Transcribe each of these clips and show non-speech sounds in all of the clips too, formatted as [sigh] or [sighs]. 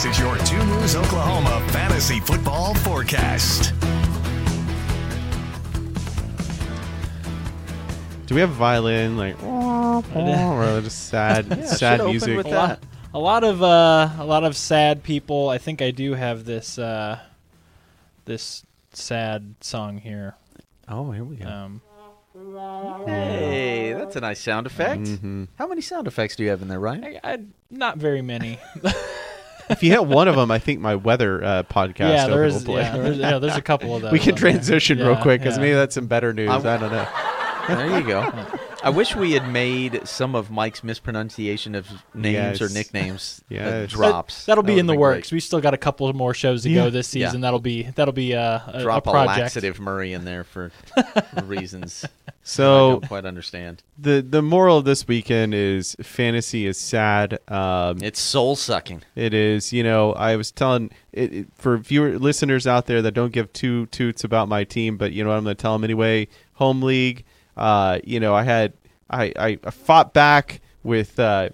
This is your 2 News Oklahoma fantasy football forecast. Do we have a violin like or just [laughs] sad sad music? with a lot, a lot of uh, a lot of sad people. I think I do have this uh, this sad song here. Oh, here we go. Um, hey, that's a nice sound effect. Mhm. How many sound effects do you have in there, Ryan? I, I not very many. [laughs] [laughs] If you hit one of them, I think my weather uh, podcast yeah, open there will play. Yeah, there's, yeah, there's a couple of [laughs] those. we can on there. transition real quick because yeah. maybe that's some better news. I'm- I don't know. There you go. I wish we had made some of Mike's mispronunciation of names or nicknames [laughs] Yes. drops. That'll be That in the works. great. We still got a couple more shows to Yeah. go this Yeah. season. That'll be that'll be uh, a, Drop a a, project. laxative Murray in there for [laughs] reasons So I So don't quite understand. the the moral of this weekend is fantasy is sad. Um, It's soul sucking. It is. You know, I was telling it, it- for viewer listeners out there that don't give two toots about my team, but you know what I'm going to tell them anyway. Home league. Uh, you know, I had I I fought back with uh,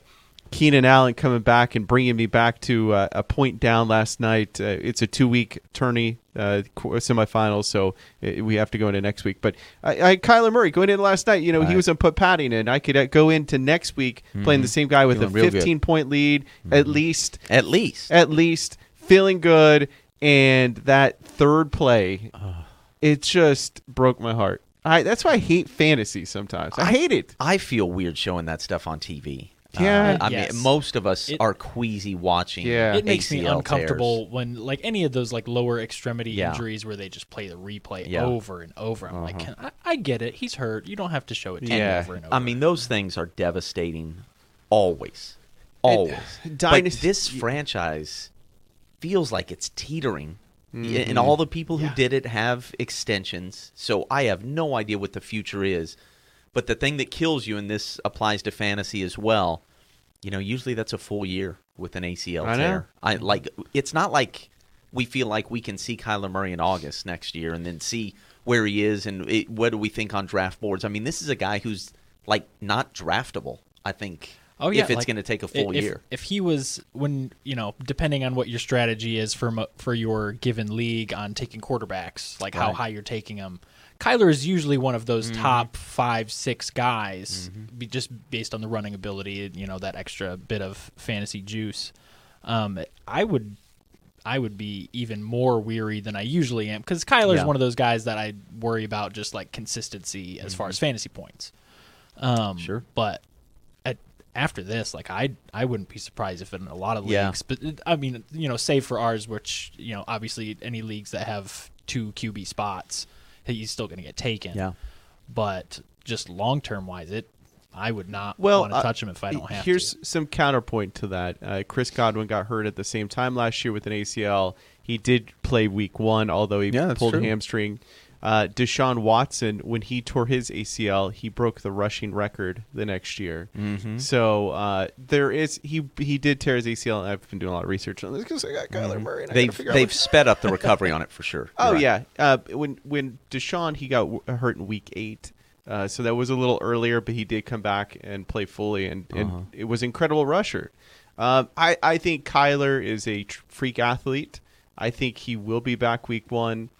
Keenan Allen coming back and bringing me back to uh, a point down last night. Uh, it's a two week tourney uh, semifinals, so uh, we have to go into next week. But I, I Kyler Murray going in last night. You know, he was to put padding in. I could uh, go into next week playing the same guy with Feeling a real good. 15 point lead at least At least. at least feeling good and that third play it just broke my heart I, that's why i hate fantasy sometimes i, hate it I feel weird showing that stuff on TV. Yeah. Uh, I Yes. mean, most of us It- are queasy watching. Yeah. it makes me ACL uncomfortable when like any of those like lower extremity Yeah. injuries where they just play the replay Yeah. Uh-huh. over and over. I'm like, can, I, I get it. He's hurt. You don't have to show it to Yeah. me over and over. I mean, those things are devastating. Always, always. but Dynasty- this franchise feels like it's teetering, and mm-hmm. all the people who did it have extensions. So I have no idea what the future is. But the thing that kills you, and this applies to fantasy as well, you know, usually that's a full year with an ACL I know. tear. I like. It's not like we feel like we can see Kyler Murray in August next year and then see where he is and it, what do we think on draft boards. I mean, this is a guy who's like not draftable. I think. Oh yeah, if it's like, going to take a full if, year. If he was when you know, depending on what your strategy is for for your given league on taking quarterbacks, like how high you're taking them. Kyler is usually one of those Mm-hmm. top five, six guys, be, just based on the running ability. You know that extra bit of fantasy juice. Um, I would, I would be even more weary than I usually am because Kyler's Yeah. one of those guys that I worry about just like consistency as far as fantasy points. Um, Mm-hmm. Sure. but after this, like I, I wouldn't be surprised if in a lot of Yeah. leagues, but I mean, you know, save for ours, which you know, obviously any leagues that have two QB spots, he's still going to get taken. Yeah. But just long term wise, it, I would not well want to uh, touch him if I don't have here's to. some counterpoint to that uh, chris godwin got hurt at the same time last year with an acl he did play week one although he Yeah, pulled a hamstring uh, Deshaun Watson, when he tore his ACL, he broke the rushing record the next year. Mm-hmm. So uh, there is he he did tear his ACL. And I've been doing a lot of research on this because I got Kyler Murray. And They've they've sped up the [laughs] recovery on it for sure. Oh right. yeah, uh, when when Deshaun he got w- hurt in week eight, uh, so that was a little earlier, but he did come back and play fully, and, and Uh-huh. it was incredible rusher. Um, I I think Kyler is a tr- freak athlete. I think he will be back week one,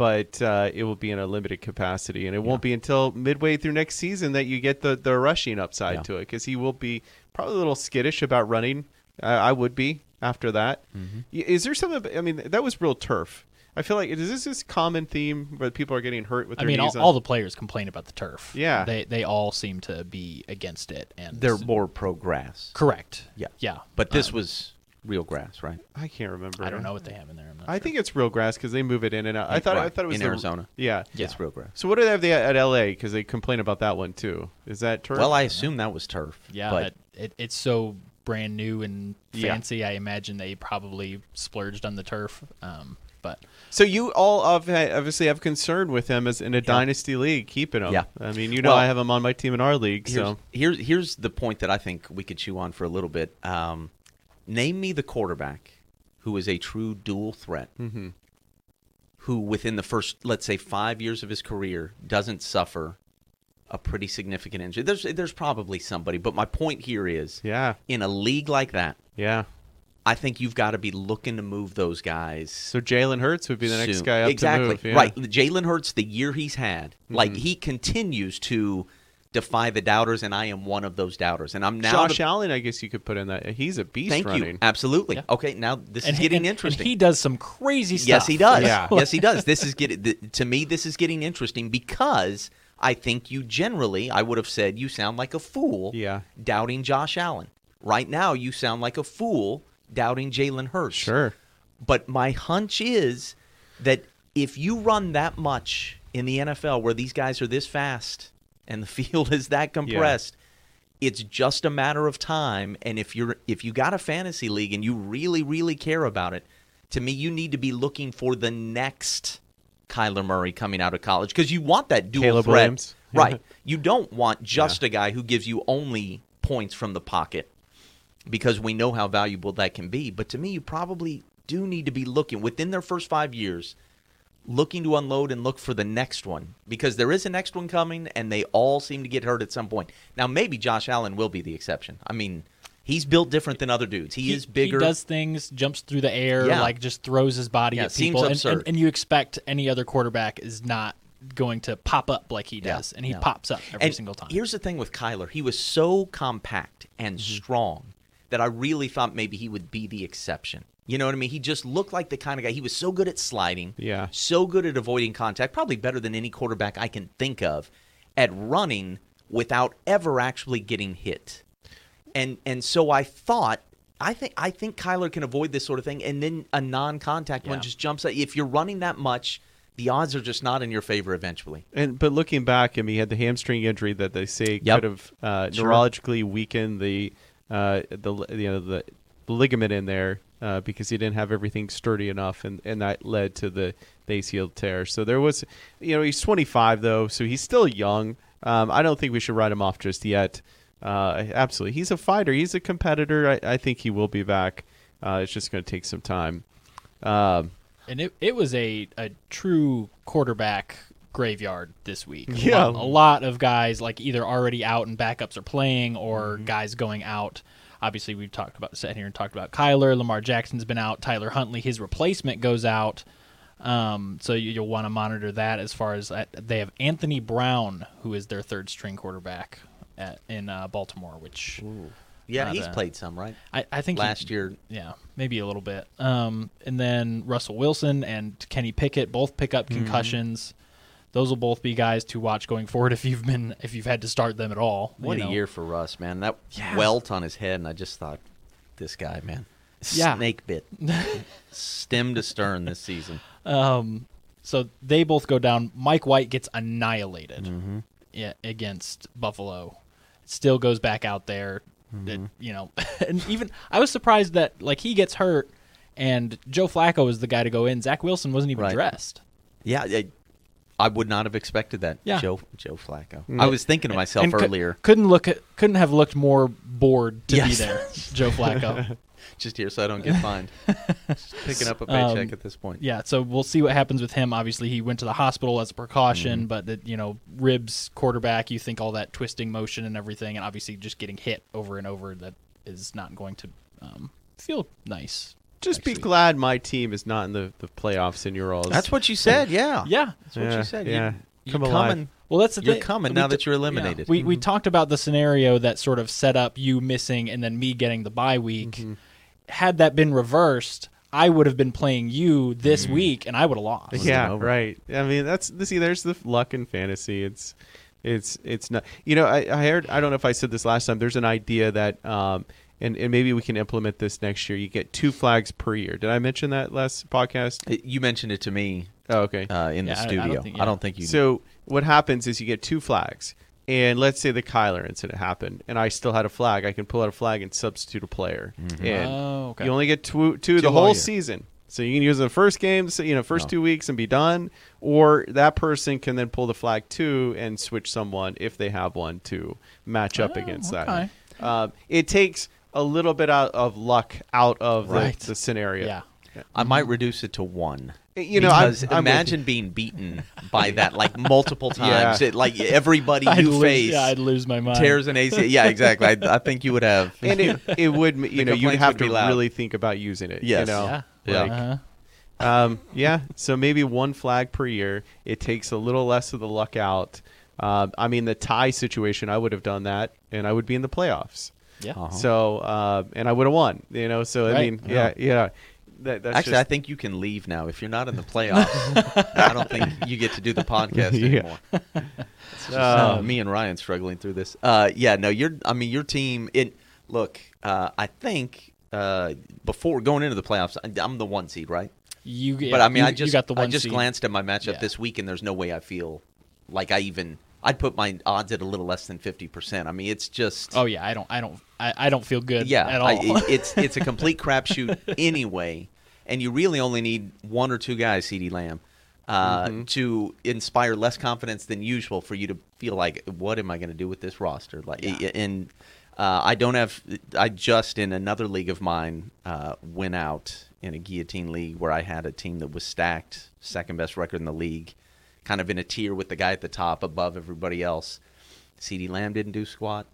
but uh, it will be in a limited capacity, and it won't be until midway through next season that you get the the rushing upside Yeah. to it because he will be probably a little skittish about running. Uh, I would be after that. Mm-hmm. Is there something? I mean, that was real turf. I feel like is this this common theme where people are getting hurt with I their mean, all, on? all the players complain about the turf. Yeah. they they all seem to be against it, and They're more pro grass. correct. Yeah. yeah. But this Um, was real grass, right? I can't remember. I don't know what they have in there. I'm not I sure. think it's real grass because they move it in and out. I thought I thought it was in the- Arizona. Yeah. It's real grass. So what do they have there at LA? Because they complain about that one too. Is that turf? Well, I assume that was turf. Yeah, but it, it, it's so brand new and Yeah. fancy. I imagine they probably splurged on the turf. Um, but so you all obviously have concern with him as in a dynasty league, keeping him. Yeah. I mean, you know, Well, I have him on my team in our league. here's, So here's here's the point that I think we could chew on for a little bit. Um, name me the quarterback who is a true dual threat, Mm-hmm. who within the first, let's say, five years of his career doesn't suffer a pretty significant injury. There's there's probably somebody, but my point here is, yeah, in a league like that, yeah, I think you've got to be looking to move those guys. So Jalen Hurts would be the next soon. guy up exactly. to move. yeah. Right. Jalen Hurts, the year he's had, Mm-hmm. like he continues to defy the doubters, and I am one of those doubters. And I'm now Josh to- Allen, I guess you could put in that. He's a beast Thank running. you. Absolutely. Yeah. Okay, now this and is getting and- interesting. And he does some crazy stuff. Yes, he does. Yeah. yes, he does. This is getting th- to me. This is getting interesting because I think you generally, I would have said, you sound like a fool. Yeah. Doubting Josh Allen. Right now, you sound like a fool doubting Jalen Hurts. Sure. But my hunch is that if you run that much in the NFL, where these guys are this fast and the field is that compressed. It's just a matter of time, and if you're if you got a fantasy league and you really really care about it, to me you need to be looking for the next Kyler Murray coming out of college because you want that dual Caleb threat, Williams. [laughs] right? You don't want just a guy who gives you only points from the pocket because we know how valuable that can be. But to me, you probably do need to be looking within their first five years, looking to unload and look for the next one because there is a next one coming, and they all seem to get hurt at some point. Now, maybe Josh Allen will be the exception. I mean, he's built different than other dudes. He, is bigger. He does things, jumps through the air, Yeah. like just throws his body Yeah, at people, and, and, and you expect any other quarterback is not going to pop up like he Yeah, does, and he yeah. pops up every And single time. Here's the thing with Kyler: he was so compact and Mm-hmm. strong that I really thought maybe he would be the exception. You know what I mean? He just looked like the kind of guy. He was so good at sliding, Yeah. so good at avoiding contact, probably better than any quarterback I can think of at running without ever actually getting hit. And and so I thought. I think I think Kyler can avoid this sort of thing, and then a non-contact one just jumps. At, if you're running that much, the odds are just not in your favor eventually. And but looking back, I mean, he had the hamstring injury that they say Yep. could have uh, Sure. neurologically weakened the uh, the you know the ligament in there uh, because he didn't have everything sturdy enough, and, and that led to the, the ACL tear. So there was, you know, he's 25 though, so he's still young. Um, I don't think we should write him off just yet. Uh, absolutely, he's a fighter. He's a competitor. I, I think he will be back. Uh, it's just going to take some time. Um, and it it was a a true quarterback graveyard this week. A Yeah. lot, a lot of guys like either already out and backups are playing, or Mm-hmm. guys going out. Obviously, we've talked about sat here and talked about Kyler. Lamar Jackson's been out. Tyler Huntley, his replacement goes out. Um, so you, you'll want to monitor that as far as uh, they have Anthony Brown, who is their third string quarterback at, in uh, Baltimore, which Yeah, Not he's a- played some, right? I, I think he- Last year, yeah, maybe a little bit. Um, and then Russell Wilson and Kenny Pickett both pick up concussions. Those will both be guys to watch going forward if you've been if you've had to start them at all. What you a year for Russ, man. That Yeah. welt on his head, and I just thought, this guy, man. Yeah. Snake bit. [laughs] Stem to stern this season. Um, so they both go down. Mike White gets annihilated Mm-hmm. against Buffalo. Still goes back out there. Mm-hmm. That, you know, [laughs] and even I was surprised that like he gets hurt, and Joe Flacco is the guy to go in. Zach Wilson wasn't even Right. dressed. Yeah, I would not have expected that. Yeah. Joe Joe Flacco. I was thinking to myself And cou- earlier, couldn't look at, couldn't have looked more bored to Yes. be there, Joe Flacco. [laughs] just here so I don't get fined. Just picking up a [laughs] paycheck Um, at this point. yeah, so we'll see what happens with him. Obviously, he went to the hospital as a Mm-hmm. precaution, but the, you know, ribs, quarterback, you think all that twisting motion and everything, and obviously just getting hit over and over that is not going to um, feel nice. Just be glad my team is not in the, the playoffs in your all's. That's what you said. Yeah, Yeah. that's what Yeah, you said. yeah. You, Come you're coming. Well, that's the You're thing. coming now t- that you're yeah. eliminated. We we talked about the scenario that sort of set up you missing and then me getting the bye week. Mm-hmm. Had that been reversed, I would have been playing you this Mm-hmm. week, and I would have lost. yeah, right. I mean, that's see. There's the luck in fantasy. It's, it's, it's not. You know, I, I heard. I don't know if I said this last time. There's an idea that, um, and and maybe we can implement this next year. You get two flags per year. Did I mention that last podcast? You mentioned it to me Oh, okay. uh, in Yeah, the I- I studio. I don't don't think- think, you. So what happens is you get two flags, and let's say the Kyler incident happened, and I still had a flag. I can pull out a flag and substitute a player, Mm-hmm. and Oh, okay. you only get two, two, the whole year. season. So you can use the first game, so, you know, first Oh. two weeks and be done, or that person can then pull the flag too and switch someone if they have one to match up Oh, against okay. that. Um, it takes a little bit out of luck out of Right. the, the scenario. Yeah. I might reduce it to one. You know, I'm- because I'm imagine being beaten by that like multiple [laughs] times. Yeah. It, like everybody [laughs] I'd you lose, face yeah, I'd lose my mind. tears an ACL. Yeah, exactly. I, I think you would have. [laughs] and it, it would you know you'd have would to really think about using it. Yes. You know? Yeah. Yeah. Like, Uh-huh. Um, yeah, so maybe one flag per year. It takes a little less of the luck out. Uh, I mean, the tie situation, I would have done that, and I would be in the playoffs. Yeah. Uh-huh. So, uh, and I would have won. You know, so I Right. mean, yeah, yeah. That, that's Actually, I think you can leave now if you're not in the [laughs] playoffs. I don't think you get to do the podcast [laughs] anymore. It's just, Um, uh, me and Ryan struggling through this. Uh, yeah, no, you're. I mean, your team. It look. Uh, I think uh, before going into the playoffs, I- I'm the one seed, right? You, yeah, but I mean, you, I just got the one I just seed. glanced at my matchup Yeah. this week, and there's no way I feel like I even. I'd put my odds at a little less than fifty percent. I mean, it's just. Oh yeah, I don't, I don't, I, I don't feel good. yeah, at all. I, it's [laughs] it's a complete crapshoot anyway, and you really only need one or two guys, CeeDee Lamb, uh, Mm-hmm. to inspire less confidence than usual for you to feel like, what am I going to do with this roster? Like, and uh, I don't have. I just in another league of mine uh, went out in a guillotine league where I had a team that was stacked, second best record in the league, kind of in a tier with the guy at the top above everybody else. CeeDee Lamb didn't do squat.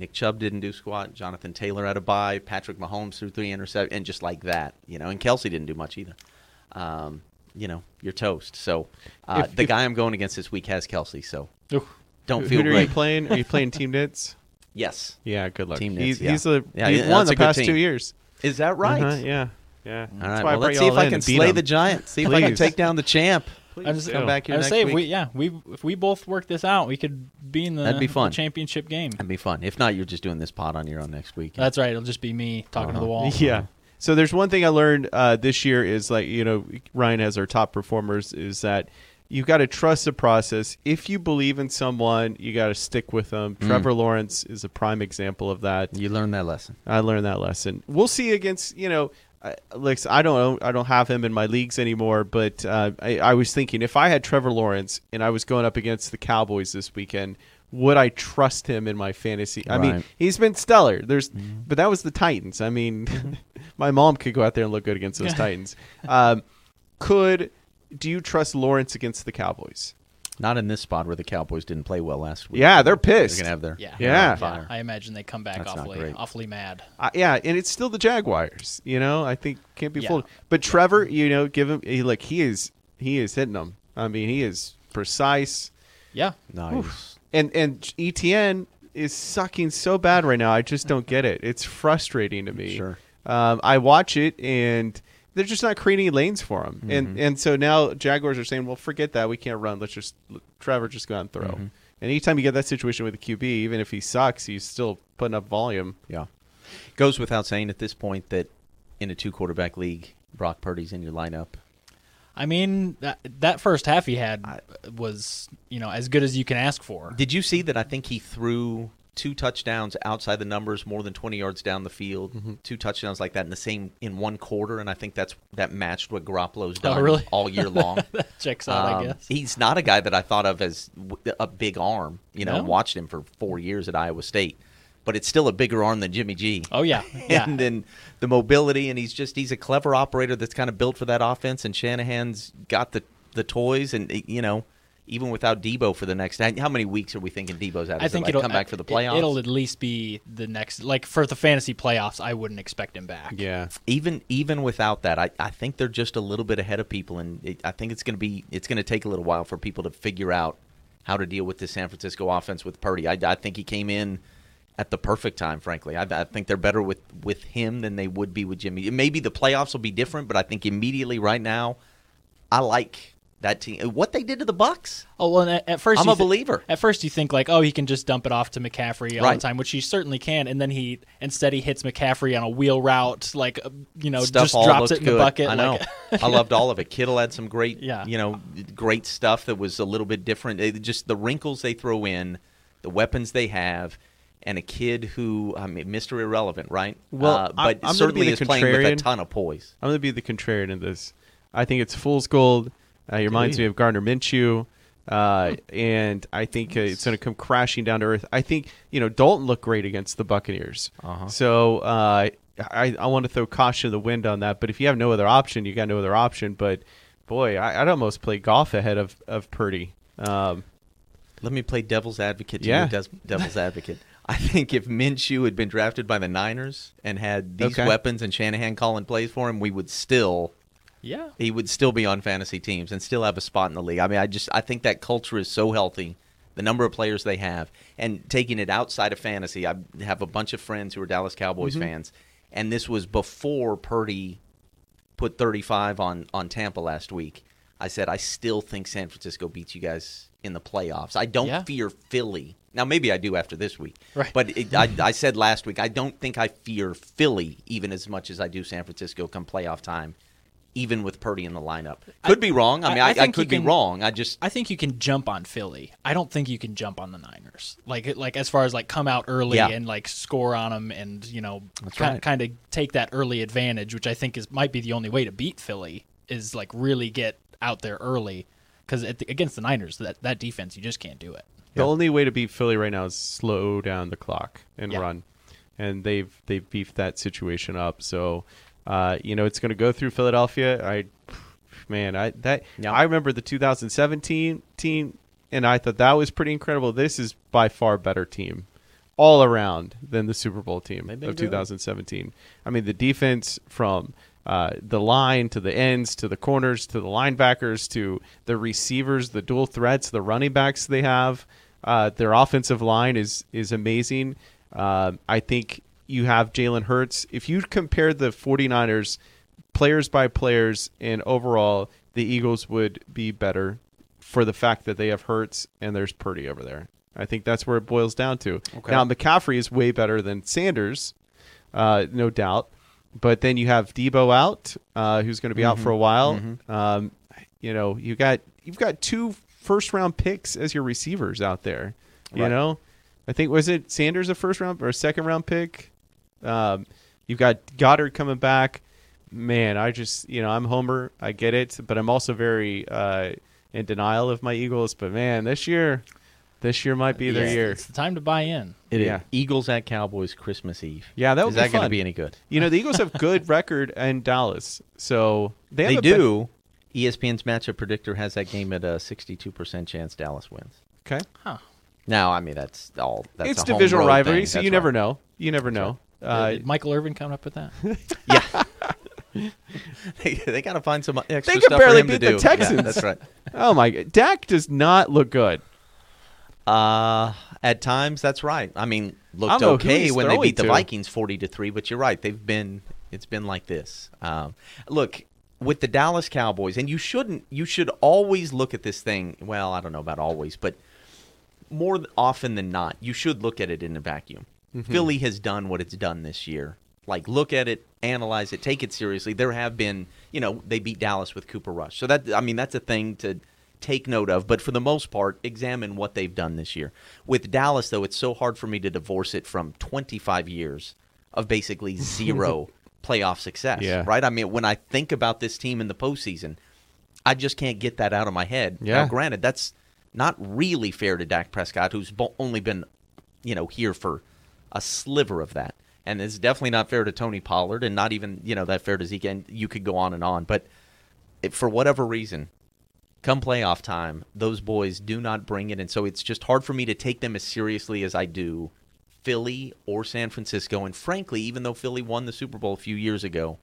Nick Chubb didn't do squat. Jonathan Taylor had a bye. Patrick Mahomes threw three interceptions, and just like that, you know. And Kelce didn't do much either. Um, you know, you're toast. So uh, If- the if- guy I'm going against this week has Kelce. So Oof. don't feel who are you playing? Are you playing Team Nits? [laughs] Yes. Yeah, good luck. Team he's, yeah. he's a Yeah, he's yeah, won the past team. two years. Is that right? Uh-huh, yeah, yeah. All right. Well, let's see if I can slay the giant. See if I can take down the champ. I just, Come back here I was next say, if week. we, yeah, we if we both work this out, we could be in the, That'd be the championship game. That'd be fun. If not, you're just doing this pod on your own next week. That's right. It'll just be me talking to the wall. [laughs] Yeah. So there's one thing I learned uh, this year is like you know Ryan has our top performers is that you got to trust the process. If you believe in someone, you got to stick with them. Trevor Lawrence is a prime example of that. you learned that lesson. I learned that lesson. We'll see against you know. I, I don't I don't have him in my leagues anymore, but uh, I, I was thinking if I had Trevor Lawrence and I was going up against the Cowboys this weekend, would I trust him in my fantasy? I mean, he's been stellar. There's, but that was the Titans. I mean, [laughs] my mom could go out there and look good against those [laughs] Titans. Um, could do you trust Lawrence against the Cowboys? Not in this spot where the Cowboys didn't play well last week. Yeah, they're pissed. They're gonna have their Yeah. Yeah. fire. I imagine they come back That's not awfully, great. awfully mad. Uh, yeah, and it's still the Jaguars. You know, I think can't be Yeah. fooled. But Trevor, you know, give him he, like he is he is hitting them. I mean, he is precise, Yeah. Nice. and and ETN is sucking so bad right now. I just don't get it. It's frustrating to me. Sure. Um, I watch it and. They're just not creating any lanes for him, and mm-hmm. and so now Jaguars are saying, "Well, forget that. We can't run. Let's just Trevor just go out and throw." Mm-hmm. And anytime you get that situation with a QB, even if he sucks, he's still putting up volume. Yeah. Goes without saying at this point that in a two quarterback league, Brock Purdy's in your lineup. I mean, that, that first half he had was, you know, as good as you can ask for. Did you see that? I think he threw two touchdowns outside the numbers, more than twenty yards down the field. Mm-hmm. Two touchdowns like that in the same in one quarter, and I think that's that matched what Garoppolo's done Oh, really? all year long. [laughs] that checks out, I Um, guess. He's not a guy that I thought of as a big arm. You know, No? watched him for four years at Iowa State, but it's still a bigger arm than Jimmy G. Oh yeah, [laughs] yeah. and then the mobility, and he's just he's a clever operator that's kind of built for that offense. And Shanahan's got the the toys, and you know, even without Deebo for the next, how many weeks are we thinking Deebo's out? I Is it think like it'll come back for the playoffs. It'll at least be the next, like for the fantasy playoffs. I wouldn't expect him back. Yeah, even even without that, I, I think they're just a little bit ahead of people, and it, I think it's going to be it's going to take a little while for people to figure out how to deal with the San Francisco offense with Purdy. I, I think he came in at the perfect time. Frankly, I, I think they're better with with him than they would be with Jimmy. Maybe the playoffs will be different, but I think immediately right now, I like that team. What they did to the Bucs. Oh well, at, at 1st I'm you a believer. At first, you think like, oh, he can just dump it off to McCaffrey all Right. the time, which he certainly can. And then he instead he hits McCaffrey on a wheel route, like uh, you know, stuff just all drops it in good. the bucket. I know. like- [laughs] I loved all of it. Kittle had some great, [laughs] Yeah. you know, great stuff that was a little bit different. It- just the wrinkles they throw in, the weapons they have, and a kid who, I mean, Mr. Irrelevant, right? Well, uh, I- but I'm gonna be certainly the is playing with a ton of poise. I'm going to be the contrarian in this. I think it's fool's gold. Uh, it reminds me of Gardner Minshew. Uh, and I think uh, it's going to come crashing down to earth. I think, you know, Dalton looked great against the Buccaneers. Uh-huh. So uh, I, I want to throw caution to the wind on that. But if you have no other option, you got no other option. But boy, I, I'd almost play golf ahead of of Purdy. Um, Let me play devil's advocate. To Yeah. you, devil's advocate. I think if Minshew had been drafted by the Niners and had these Okay. weapons and Shanahan calling plays for him, we would still Yeah. he would still be on fantasy teams and still have a spot in the league. I mean, I just I think that culture is so healthy. The number of players they have, and taking it outside of fantasy, I have a bunch of friends who are Dallas Cowboys mm-hmm. fans, and this was before Purdy put 35 on on Tampa last week. I said I still think San Francisco beats you guys in the playoffs. I don't Yeah. fear Philly. Now maybe I do after this week. Right. But it, I, I said last week I don't think I fear Philly even as much as I do San Francisco come playoff time, even with Purdy in the lineup. Could be wrong. I mean, I- I, I I, think you could be can- wrong. I just I think you can jump on Philly. I don't think you can jump on the Niners. Like like as far as like come out early Yeah. and like score on them and you know That's ki- right. kind of take that early advantage, which I think is might be the only way to beat Philly is like really get out there early because against the Niners that that defense you just can't do it. The only way to beat Philly right now is slow down the clock and Yeah. run, and they've they've beefed that situation up. So, uh, you know, it's going to go through Philadelphia. I, man, I that Yeah. I remember the 2017 team, and I thought that was pretty incredible. This is by far better team, all around than the Super Bowl team of good. 2017. I mean, the defense from uh, the line to the ends to the corners to the linebackers to the receivers, the dual threats, the running backs they have. Uh, their offensive line is is amazing. Um I think you have Jalen Hurts. If you compare the 49ers players by players and overall, the Eagles would be better for the fact that they have Hurts and there's Purdy over there. I think that's where it boils down to. Okay. Now McCaffrey is way better than Sanders, uh, no doubt. But then you have Deebo out, uh, who's going to be out Mm-hmm. for a while. Um, you know, you got you've got two first round picks as your receivers out there. You Right. know, I think was it Sanders a first round or a second round pick? Um, you've got Goedert coming back. Man, I just you know I'm Homer. I get it, but I'm also very uh, in denial of my Eagles. But man, this year, this year might be their It's- year. It's the time to buy in. It is Yeah. Eagles at Cowboys Christmas Eve. Yeah, that would is be that going to be any good? You know, the Eagles have good [laughs] record in Dallas, so they, They do. ESPN's matchup predictor has that game at a 62% chance Dallas wins. okay, Huh. Now, I mean that's all. That's it's a home divisional rivalry, thing. so That's you never know. You never know. Uh, Did Michael Irvin come up with that? [laughs] Yeah. [laughs] they they got to find some extra They could stuff barely for him to beat the. Texans. Yeah, that's right. [laughs] oh my, God. Dak does not look good. Uh, at times, that's right. I mean, I looked don't know who okay when they throwing beat the to. Vikings forty to three, but you're right. They've been it's been like this. Um, look with the Dallas Cowboys, and you shouldn't. You should always look at this thing. Well, I don't know about always, but more often than not, you should look at it in a vacuum. Mm-hmm. Philly has done what it's done this year. Like, look at it, analyze it, take it seriously. There have been, you know, they beat Dallas with Cooper Rush. So that, I mean, that's a thing to take note of. But for the most part, examine what they've done this year. With Dallas, though, it's so hard for me to divorce it from 25 years of basically [laughs] zero playoff success. Yeah. Right? I mean, when I think about this team in the postseason, I just can't get that out of my head. Yeah. Now, granted, that's not really fair to Dak Prescott, who's only been, you know, here for a sliver of that, and it's definitely not fair to Tony Pollard, and not even you know that fair to Zeke. And you could go on and on, but it, for whatever reason, come playoff time, those boys do not bring it, and so it's just hard for me to take them as seriously as I do Philly or San Francisco. And frankly, even though Philly won the Super Bowl a few years ago,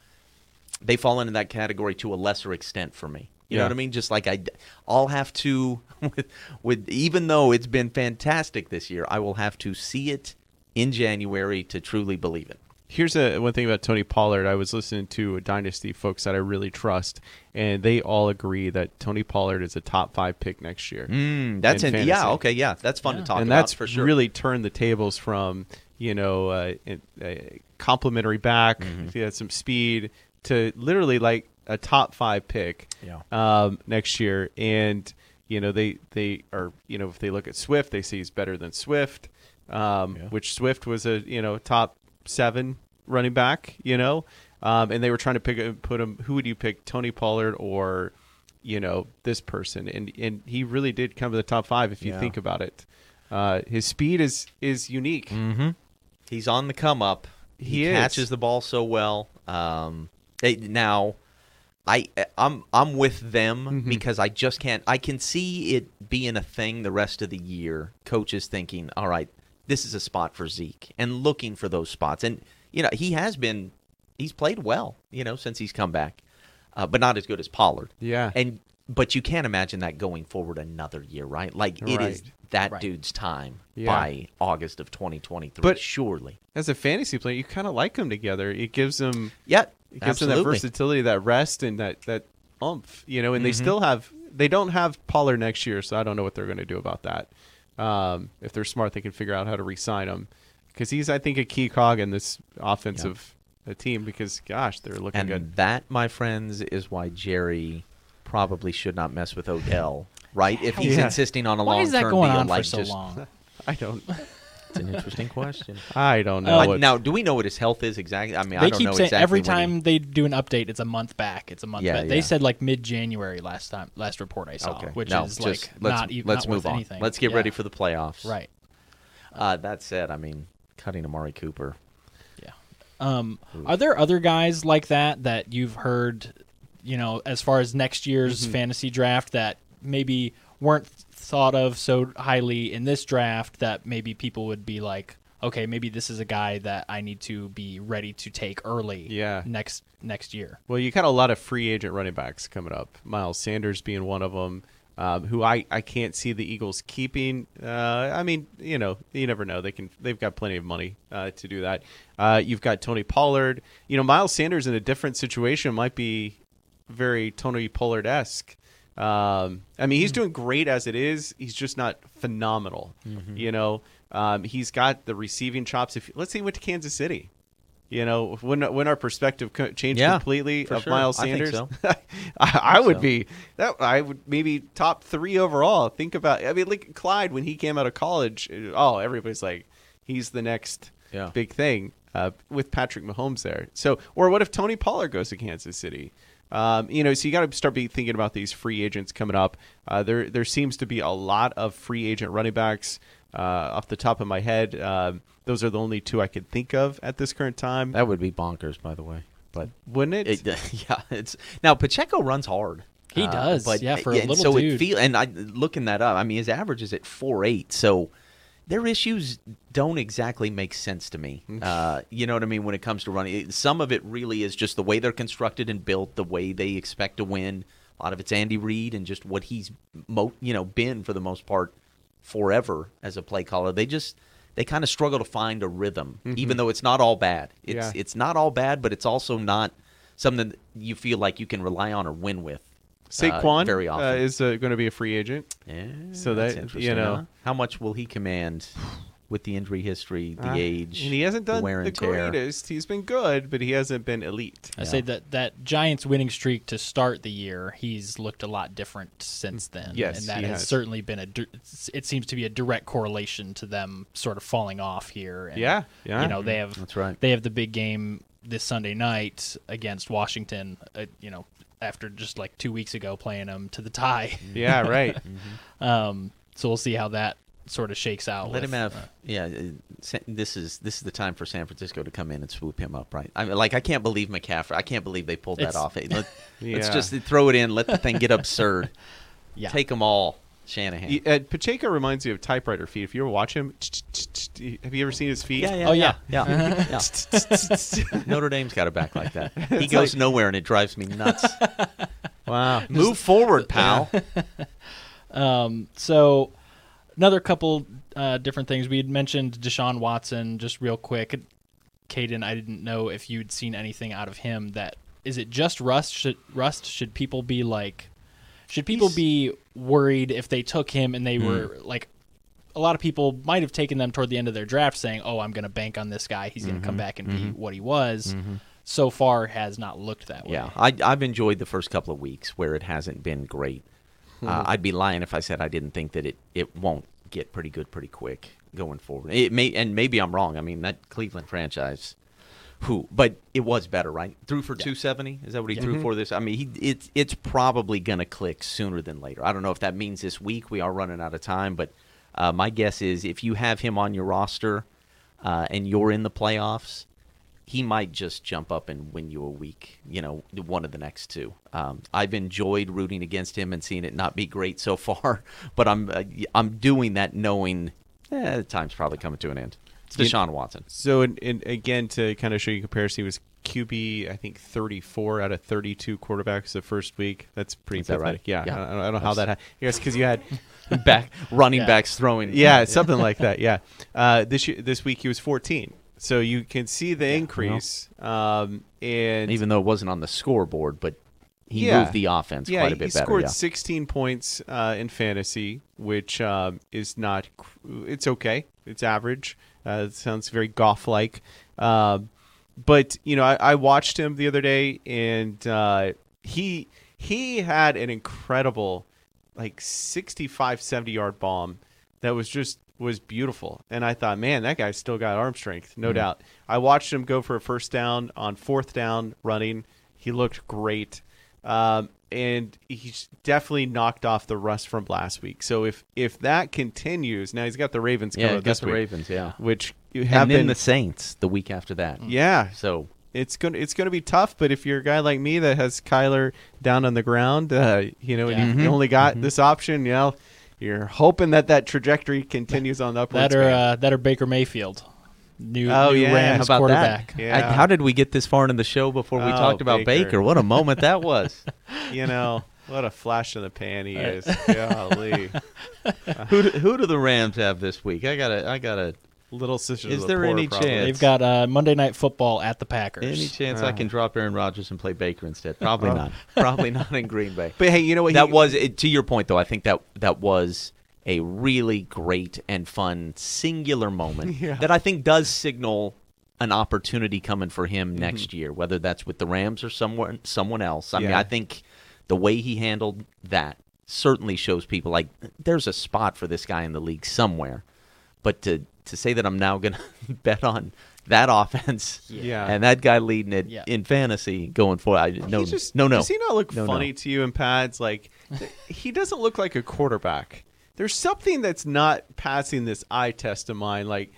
they fall into that category to a lesser extent for me. You know what I mean? Just like I, I'll have to [laughs] with, with even though it's been fantastic this year, I will have to see it in January to truly believe it. Here's a one thing about Tony Pollard. I was listening to a Dynasty folks that I really trust, and they all agree that Tony Pollard is a top five pick next year. Mm, that's in in, yeah, okay, yeah, that's fun Yeah. to talk and about that's for sure. really turned the tables from you know uh, a complimentary back, Mm-hmm. he had some speed to literally like a top five pick Yeah. um, next year. And you know they they are you know if they look at Swift, they see he's better than Swift, um, Yeah. which Swift was a you know top seven running back. You know, um, and they were trying to pick a, put him. Who would you pick, Tony Pollard or? You know this person, and and he really did come to the top five if you Yeah. think about it. Uh, his speed is is unique. Mm-hmm. He's on the come up. He, He is. catches the ball so well. Um, eh, now, I I'm I'm with them Mm-hmm. because I just can't. I can see it being a thing the rest of the year. Coaches thinking, all right, this is a spot for Zeke, and looking for those spots. And you know, he has been, he's played well, you know, since he's come back, uh, but not as good as Pollard. Yeah. And but you can't imagine that going forward another year, right? Like it is Right. that Right. dude's time Yeah. by August of 2023. But- surely, As a fantasy player, you kind of like them together. It gives them yeah, it gives them that versatility, that rest, and that that oomph. You know, and Mm-hmm. they still have they don't have Pollard next year, so I don't know what they're going to do about that. Um, if they're smart, they can figure out how to re-sign him because he's, I think, a key cog in this offensive uh team. Because gosh, they're looking And good. that, my friends, is why Jerry probably should not mess with Odell, right? If he's Yeah. insisting on a long term deal, like for so just, long? [laughs] I don't. It's an interesting question. I don't know. Uh, what- now, do we know what his health is exactly? I mean, I they don't keep know saying exactly every when he- time they do an update, it's a month back. It's a month Yeah, back. yeah. They said like mid January last time, last report I saw, okay, which no, is just like let's, not even let's not move worth on. anything. Let's get Yeah. ready for the playoffs. right. Uh, that said, I mean, cutting Amari Cooper. Yeah. Um, are there other guys like that that you've heard, you know, as far as next year's Mm-hmm. fantasy draft that maybe weren't thought of so highly in this draft that maybe people would be like, okay, maybe this is a guy that I need to be ready to take early. Yeah. Next next year. Well, you got a lot of free agent running backs coming up. Miles Sanders being one of them, um, who I, I can't see the Eagles keeping. Uh, I mean, you know, you never know. They can. They've got plenty of money uh, to do that. Uh, you've got Tony Pollard. You know, Miles Sanders in a different situation might be very Tony Pollard esque. Um, I mean, he's doing great as it is. He's just not phenomenal. You know, um, he's got the receiving chops. If let's say he went to Kansas City, you know, when when our perspective co- changed Yeah, completely of sure. Miles I Sanders, so. [laughs] I, I would so. be that. I would maybe top three overall. Think about. I mean, like Clyde when he came out of college. Oh, everybody's like, he's the next Yeah. big thing uh, with Patrick Mahomes there. So, or what if Tony Pollard goes to Kansas City? Um, you know, so you got to start be thinking about these free agents coming up. Uh, there, there seems to be a lot of free agent running backs. Uh, off the top of my head, um, those are the only two I could think of at this current time. That would be bonkers, by the way. But Wouldn't it? it, [laughs] yeah, it's now Pacheco runs hard. Uh, He does, but yeah, for a little so dude. it feel and I looking that up. I mean, his average is at four eight. So their issues don't exactly make sense to me. Mm. Uh, you know what I mean when it comes to running. Some of it really is just the way they're constructed and built, the way they expect to win. A lot of it's Andy Reid and just what he's mo- you know been for the most part forever as a play caller. They just they kind of struggle to find a rhythm, even though it's not all bad. It's Mm-hmm. Yeah. it's not all bad, but it's also not something that you feel like you can rely on or win with. Uh, Saquon very uh, is uh, going to be a free agent. Yeah, So that, interesting, you know- huh? how much will he command [sighs] with the injury history, the Uh, age, and he hasn't the done wear the and tear? greatest. He's been good, but he hasn't been elite. I Yeah. say that that Giants winning streak to start the year, he's looked a lot different since then. Yes, and that he has, has. certainly been a. It seems to be a direct correlation to them sort of falling off here. And, Yeah, yeah. You know they have That's right. They have the big game this Sunday night against Washington. Uh, you know after just like two weeks ago playing them to the tie. [laughs] Yeah, right. [laughs] Um, so we'll see how that sort of shakes out. Let with, him have. uh, yeah, uh, this is this is the time for San Francisco to come in and swoop him up, right? I mean, like I can't believe McCaffrey. I can't believe they pulled that It's- off. Hey, [laughs] let, us Yeah. just throw it in. Let the thing get absurd. yeah. Take them all, Shanahan. He- uh, Pacheco reminds me of typewriter feet. If you ever watch him, have you ever seen his feet? yeah, yeah, Oh, yeah, yeah. yeah. [laughs] yeah. Notre Dame's got a back like that. He goes nowhere, and it drives me nuts. [laughs] Wow. Move forward, pal. [laughs] Um, so another couple uh, different things. We had mentioned Deshaun Watson just real quick. Cayden, I didn't know if you'd seen anything out of him that is it just rust should rust should people be like should people He's- be worried if they took him and they Hmm. were like a lot of people might have taken them toward the end of their draft saying, "Oh, I'm going to bank on this guy. He's going to Mm-hmm. come back and be what he was." So far has not looked that way. Yeah, I, I've enjoyed the first couple of weeks where it hasn't been great. Uh, I'd be lying if I said I didn't think that it, it won't get pretty good pretty quick going forward. It may and maybe I'm wrong. I mean that Cleveland franchise, who, but it was better, right? Threw for 270. Is that what he threw for this? I mean, he it's it's probably gonna click sooner than later. I don't know if that means this week. We are running out of time, but uh, my guess is if you have him on your roster uh, and you're in the playoffs, he might just jump up and win you a week. You know, one of the next two. Um, I've enjoyed rooting against him and seeing it not be great so [laughs] far, but I'm uh, I'm doing that knowing eh, the time's probably coming to an end. It's You- Deshaun Watson. So, in, in, again, to kind of show you comparison, he was QB, I think, 34 out of 32 quarterbacks the first week. That's pretty Is that pathetic. right? Yeah. Yeah. I, don't, I don't know how that happened. Yes, because you had, [laughs] Back running Yeah. backs throwing. yeah, something like that. Yeah. [laughs] Uh, this year, this week he was 14. So you can see the increase. Um, and even though it wasn't on the scoreboard, but he Yeah. moved the offense yeah, quite a he bit better. He scored yeah. 16 points uh, in fantasy, which um, is not. It's okay. It's average. Uh, it sounds very Goff like. Um, but you know, I, I watched him the other day, and uh, he he had an incredible, like 65, 70 yard bomb that was just was beautiful. And I thought, man, that guy's still got arm strength, no doubt. I watched him go for a first down on fourth down running. He looked great. Um, and he's definitely knocked off the rust from last week. So if if that continues, now he's got the Ravens Yeah, coming he got the week, Ravens, yeah. which you have and then been the Saints the week after that. yeah. So It's gonna it's gonna be tough, but if you're a guy like me that has Kyler down on the ground, uh, you know, and you- you only got this option, you know, you're hoping that that trajectory continues on the upwards. That or uh, that or Baker Mayfield, new, Oh, new yeah. Rams how about quarterback. that? Yeah. I- how did we get this far into the show before we Oh, talked about Baker. Baker? What a moment that was. [laughs] you know, what a flash in the pan he is. Golly, [laughs] who do, who do the Rams have this week? I gotta I gotta. little sister. Is the there poor, any probably. chance? They've got uh, Monday Night Football at the Packers. Any chance I Uh. can drop Aaron Rodgers and play Baker instead? Probably Oh. not. Probably not in Green Bay. [laughs] But hey, you know what? that he, was it, to your point though. I think that that was a really great and fun singular moment [laughs] Yeah. that I think does signal an opportunity coming for him Mm-hmm. next year, whether that's with the Rams or someone someone else. I mean, I think the way he handled that certainly shows people like there's a spot for this guy in the league somewhere. But to to say that I'm now going [laughs] to bet on that offense Yeah. and that guy leading it Yeah. in fantasy going forward, I, no, he just, no, no. Does he not look No, no. funny to you in pads? Like, [laughs] he doesn't look like a quarterback. There's something that's not passing this eye test of mine. Like,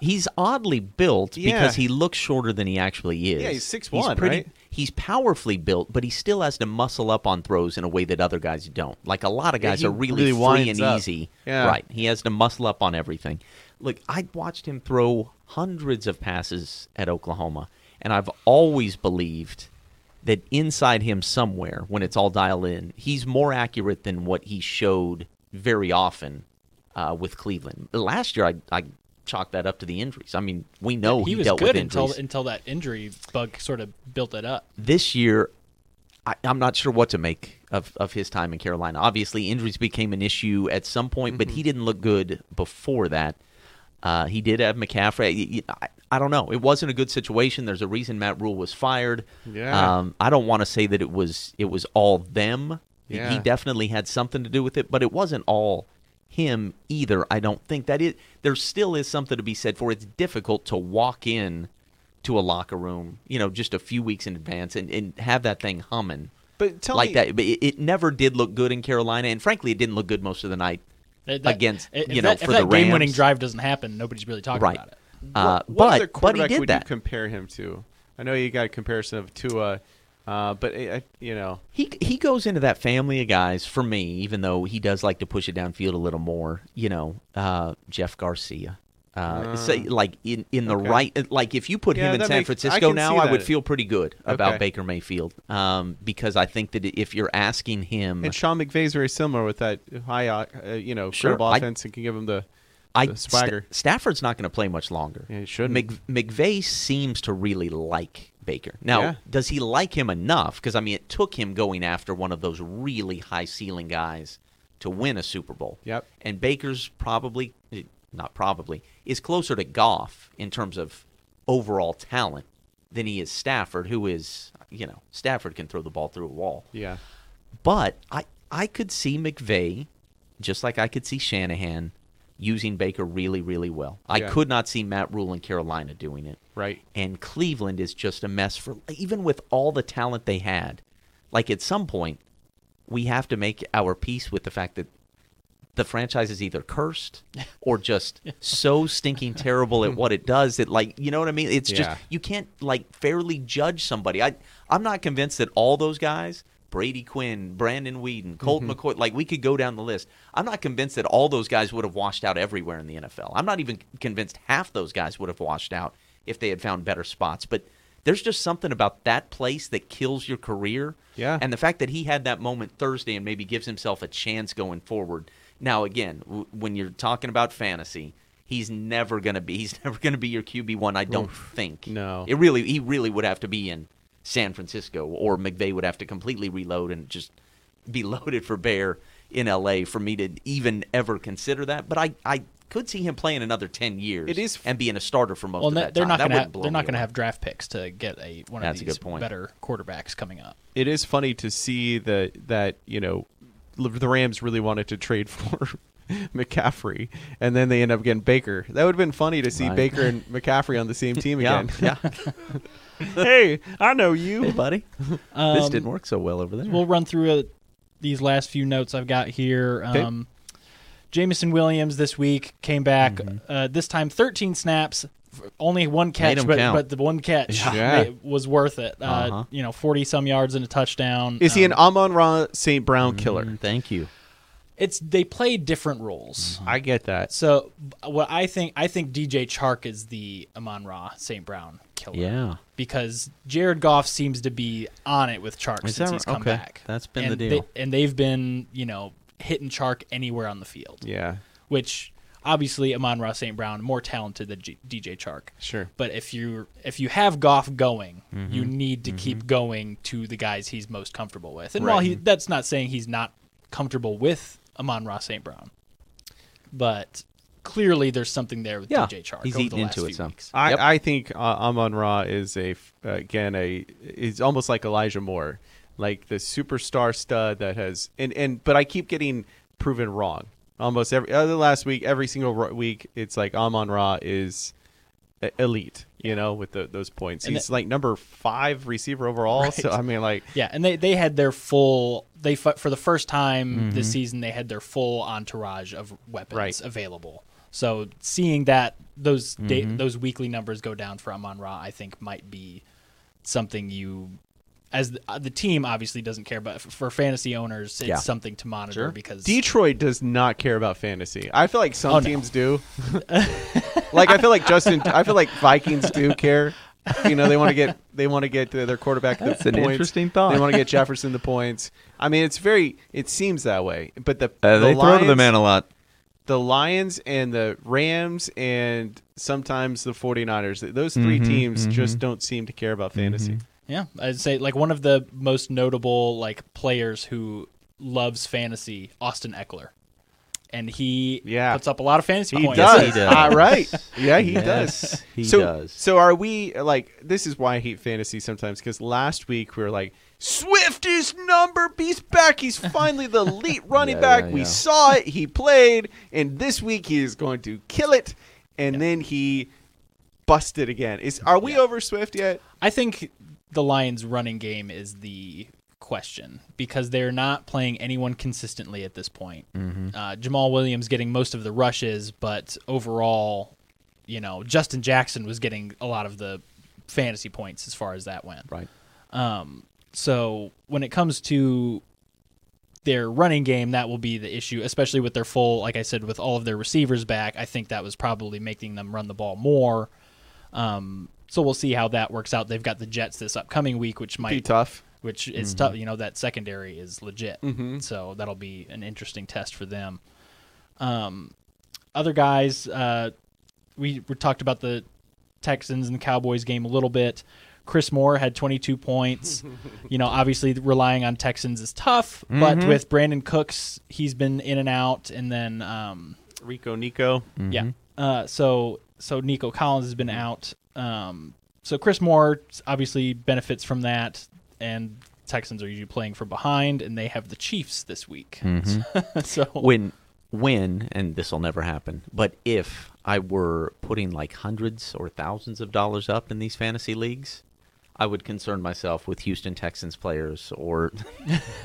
he's oddly built Yeah. because he looks shorter than he actually is. Yeah, he's 6'1", pretty, right? He's powerfully built, but he still has to muscle up on throws in a way that other guys don't. Like a lot of guys he are really, really free and up. easy. Yeah. Right. He has to muscle up on everything. Look, I watched him throw hundreds of passes at Oklahoma, and I've always believed that inside him somewhere, when it's all dialed in, he's more accurate than what he showed very often uh, with Cleveland. Last year, I, I chalked that up to the injuries. I mean, we know he, he, was dealt good with until injuries. until that injury bug sort of built it up. this year, I, I'm not sure what to make of, of his time in Carolina. Obviously, injuries became an issue at some point, but he didn't look good before that. Uh, he did have McCaffrey. I, I, I don't know. It wasn't a good situation. There's a reason Matt Rhule was fired. Yeah. Um, I don't want to say that it was it was all them. He- He definitely had something to do with it, but it wasn't all him either. I don't think that it. There still is something to be said for. It's difficult to walk in to a locker room, you know, just a few weeks in advance and, and have that thing humming but tell like me, that. But it, it never did look good in Carolina, and frankly, it didn't look good most of the night. That- that- Against, if you know, that, for if the that game-winning drive doesn't happen, nobody's really talking Right. about it. Uh, what, what but other but he quarterback did would that. you compare him to? I know you got a comparison of Tua, uh, but uh, you know, He he goes into that family of guys for me, even though he does like to push it downfield a little more. You know, uh, Jeff Garcia. Uh, say, like in, in the okay. right, like if you put Yeah, him in San makes- Francisco can now, I would feel pretty good about Okay. Baker Mayfield, um, because I think that if you're asking him, and Sean McVay's very similar with that high, uh, you know, Sure, incredible I- offense and can give him the, I. Sta- Stafford's not going to play much longer. Yeah, he shouldn't. Mc, McVay seems to really like Baker. Now, Yeah. does he like him enough? Because I mean, it took him going after one of those really high ceiling guys to win a Super Bowl. Yep. And Baker's probably, eh, not probably, is closer to Goff in terms of overall talent than he is Stafford, who is, you know, Stafford can throw the ball through a wall. yeah, But I I could see McVay, just like I could see Shanahan, using Baker really, really well. I Yeah. could not see Matt Rhule in Carolina doing it. right. And Cleveland is just a mess for even with all the talent they had. Like at some point, we have to make our peace with the fact that the franchise is either cursed [laughs] or just so stinking terrible at what it does that like you know what I mean? It's Yeah. just you can't like fairly judge somebody. I I'm not convinced that all those guys, Brady Quinn, Brandon Weeden, Colt mm-hmm. McCoy, like we could go down the list. I'm not convinced that all those guys would have washed out everywhere in the NFL. I'm not even convinced half those guys would have washed out if they had found better spots. But there's just something about that place that kills your career. Yeah. And the fact that he had that moment Thursday and maybe gives himself a chance going forward. Now, again, w- when you're talking about fantasy, he's never gonna be. He's [laughs] never gonna be your QB one. I don't think. No. It really, he really would have to be in San Francisco, or McVay would have to completely reload and just be [laughs] loaded for bear in LA for me to even ever consider that. But I, I could see him playing another ten years. It is- and being a starter for most Well, of ne- that they're time. not That going to wouldn't have, they're not going to have draft picks to get a one That's of these point. better quarterbacks coming up. It is funny to see that that you know the Rams really wanted to trade [laughs] for McCaffrey, and then they end up getting Baker. That would have been funny to see Right. Baker and [laughs] McCaffrey on the same team Yeah, again. yeah. [laughs] hey, I know you. Hey, buddy. this Um, didn't work so well over there. We'll run through uh these last few notes I've got here. Okay. Um, Jameson Williams this week came back. Uh, this time, 13 snaps, only one catch, but, but the one catch Yeah. [laughs] was worth it. Uh, Uh-huh. You know, 40 some yards and a touchdown. Is he an Um, Amon Ra St. Brown killer? Mm, Thank you. It's they play different roles. I get that. So what I think, I think DJ Chark is the Amon Ra St. Brown killer. Yeah. Because Jared Goff seems to be on it with Chark Is since that he's come Okay. back. That's been and the deal. They, and they've been, you know, hitting Chark anywhere on the field, Yeah, which obviously Amon Ross St. Brown more talented than G- DJ Chark. sure. But if you if you have Goff going, Mm-hmm. you need to keep going to the guys he's most comfortable with. And while he that's not saying he's not comfortable with Amon Ross St. Brown, but clearly there's something there with Yeah. DJ Chark. He's over eating the into last it few some. weeks. I, Yep. I think uh, Amon Ra is a again a is almost like Elijah Moore, like the superstar stud that has and and but I keep getting proven wrong. Almost every other last week, every single ro- week, it's like Amon Ra is elite. You know, with the, those points, And he's that- like number five receiver overall. So I mean, like [laughs] Yeah, and they, they had their full they for the first time Mm-hmm. this season they had their full entourage of weapons Right. available. So seeing that those Mm-hmm. those weekly numbers go down for Amon Ra, I think might be something you as the, uh, the team obviously doesn't care, but f- for fantasy owners, it's Yeah. something to monitor Sure. because Detroit does not care about fantasy. I feel like some Oh, no. teams do. [laughs] like I feel like Justin. I feel like Vikings do care. You know, they want to get they want to get their quarterback the That's an points. interesting thought. They want to get Jefferson the points. I mean, it's very. It seems that way, but the Uh, the they throw to the man a lot. The Lions and the Rams and sometimes the 49ers. Those 3 Mhm, teams mhm. just don't seem to care about fantasy. Yeah, I'd say like one of the most notable like players who loves fantasy, Austin Ekeler, and he Yeah. puts up a lot of fantasy He points. does. he does. Ah, right. Yeah, he Yes, does. he so, does. So are we like this is why I hate fantasy sometimes because last week we were like Swift is number he's back. He's [laughs] finally the elite running Yeah, back. yeah, we yeah. saw it. He played, and this week he is going to kill it. And then he busted again. Is are we over Swift yet? I think the Lions' running game is the question because they're not playing anyone consistently at this point. Uh, Jamaal Williams getting most of the rushes, but overall, you know, Justin Jackson was getting a lot of the fantasy points as far as that went. Right. So when it comes to their running game, that will be the issue, especially with their full, like I said, with all of their receivers back. I think that was probably making them run the ball more. Um, so we'll see how that works out. They've got the Jets this upcoming week, which might Be tough. which is tough. You know, that secondary is legit. So that'll be an interesting test for them. Um, other guys, uh, we, we talked about the Texans and the Cowboys game a little bit. Chris Moore had 22 points. [laughs] you know, obviously relying on Texans is tough, but with Brandin Cooks, he's been in and out, and then um, Rico Nico. yeah, uh, so so Nico Collins has been out. Um, so Chris Moore obviously benefits from that, and Texans are usually playing from behind, and they have the Chiefs this week. [laughs] so when when and this will never happen but if i were putting like hundreds or thousands of dollars up in these fantasy leagues I would concern myself with Houston Texans players or [laughs] [laughs]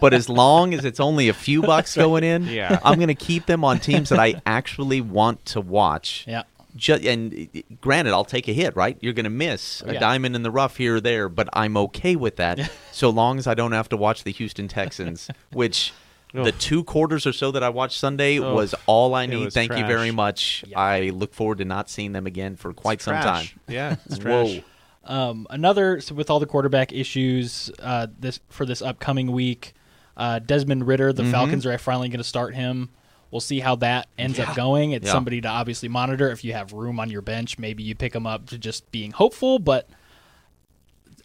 but as long as it's only a few bucks going in, Yeah. I'm going to keep them on teams that I [laughs] actually want to watch. Yeah. Ju- and uh, granted, I'll take a hit, right? You're going to miss a Yeah. diamond in the rough here or there, but I'm okay with that so long as I don't have to watch the Houston Texans, which the two quarters or so that I watched Sunday Oof. was all I need. Thank you very much. Yeah. I look forward to not seeing them again for quite some Trash. time. Yeah, it's trash. Whoa. Um, another so with all the quarterback issues uh, this for this upcoming week, uh, Desmond Ridder, Mm-hmm. the Falcons are finally going to start him. We'll see how that ends up going. It's Yeah. somebody to obviously monitor. If you have room on your bench, maybe you pick him up to just being hopeful, but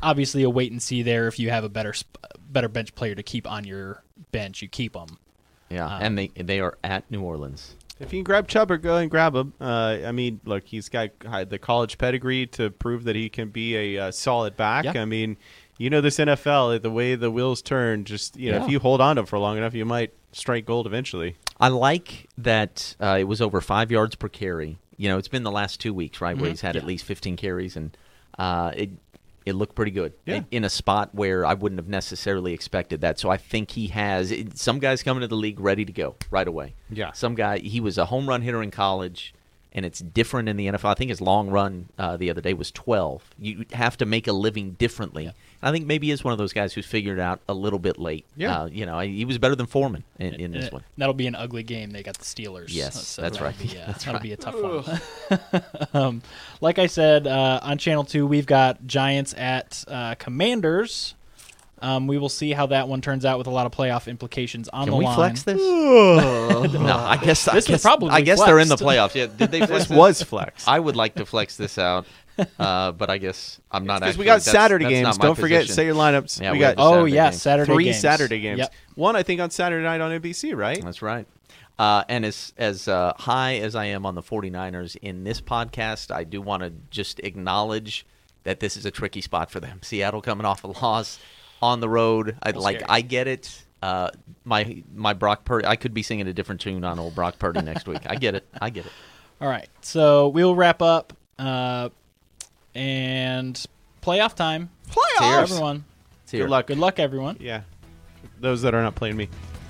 obviously a wait and see there. If you have a better better bench player to keep on your bench, you keep them. Yeah, Um, and they they are at New Orleans. If you can grab Chuba, go and grab him. Uh, I mean, look, he's got uh, the college pedigree to prove that he can be a uh, solid back. Yeah. I mean, you know this NFL, the way the wheels turn. Just you know, Yeah. if you hold on to him for long enough, you might strike gold eventually. I like that uh, it was over five yards per carry. You know, it's been the last two weeks, right, where he's had at least 15 carries, and uh, it it looked pretty good Yeah. in, in a spot where I wouldn't have necessarily expected that. So I think he has some guys coming to the league ready to go right away. Yeah. some guy he was a home run hitter in college. And it's different in the NFL. I think his long run uh, the other day was 12. You have to make a living differently. I think maybe he is one of those guys who's figured it out a little bit late. Yeah. Uh, you know, he was better than Foreman in, in And this it- one. That'll be an ugly game. They got the Steelers. Yes, So that's that'll right. Be, uh, [laughs] That's that'll right. be a tough one. [laughs] um, like I said uh, on Channel Two, we've got Giants at uh, Commanders. Um, we will see how that one turns out with a lot of playoff implications on Can the we line. flex this? [laughs] no, I guess I This was guess, probably I guess they're in the playoffs. Yeah, did they flex This was flex. I would like to flex this out, uh, but I guess I'm not. Because we got that's- Saturday that's games. Don't forget, say your lineups. Yeah, we we got the Oh Saturday yeah, games. Saturday three games. Saturday games. Yep. One, I think, on Saturday night on NBC, right? That's right. Uh, and as as uh, high as I am on the 49ers in this podcast, I do want to just acknowledge that this is a tricky spot for them. Seattle coming off a loss on the road. I Little like. scary. I get it. Uh, my my Brock Purdy. I could be singing a different tune on old Brock Purdy next week. I get it. I get it. [laughs] All right, so we'll wrap up uh, and playoff time. Cheers. Everyone, It's here. Good luck. good luck, everyone. Yeah. Those that are not playing me. [laughs]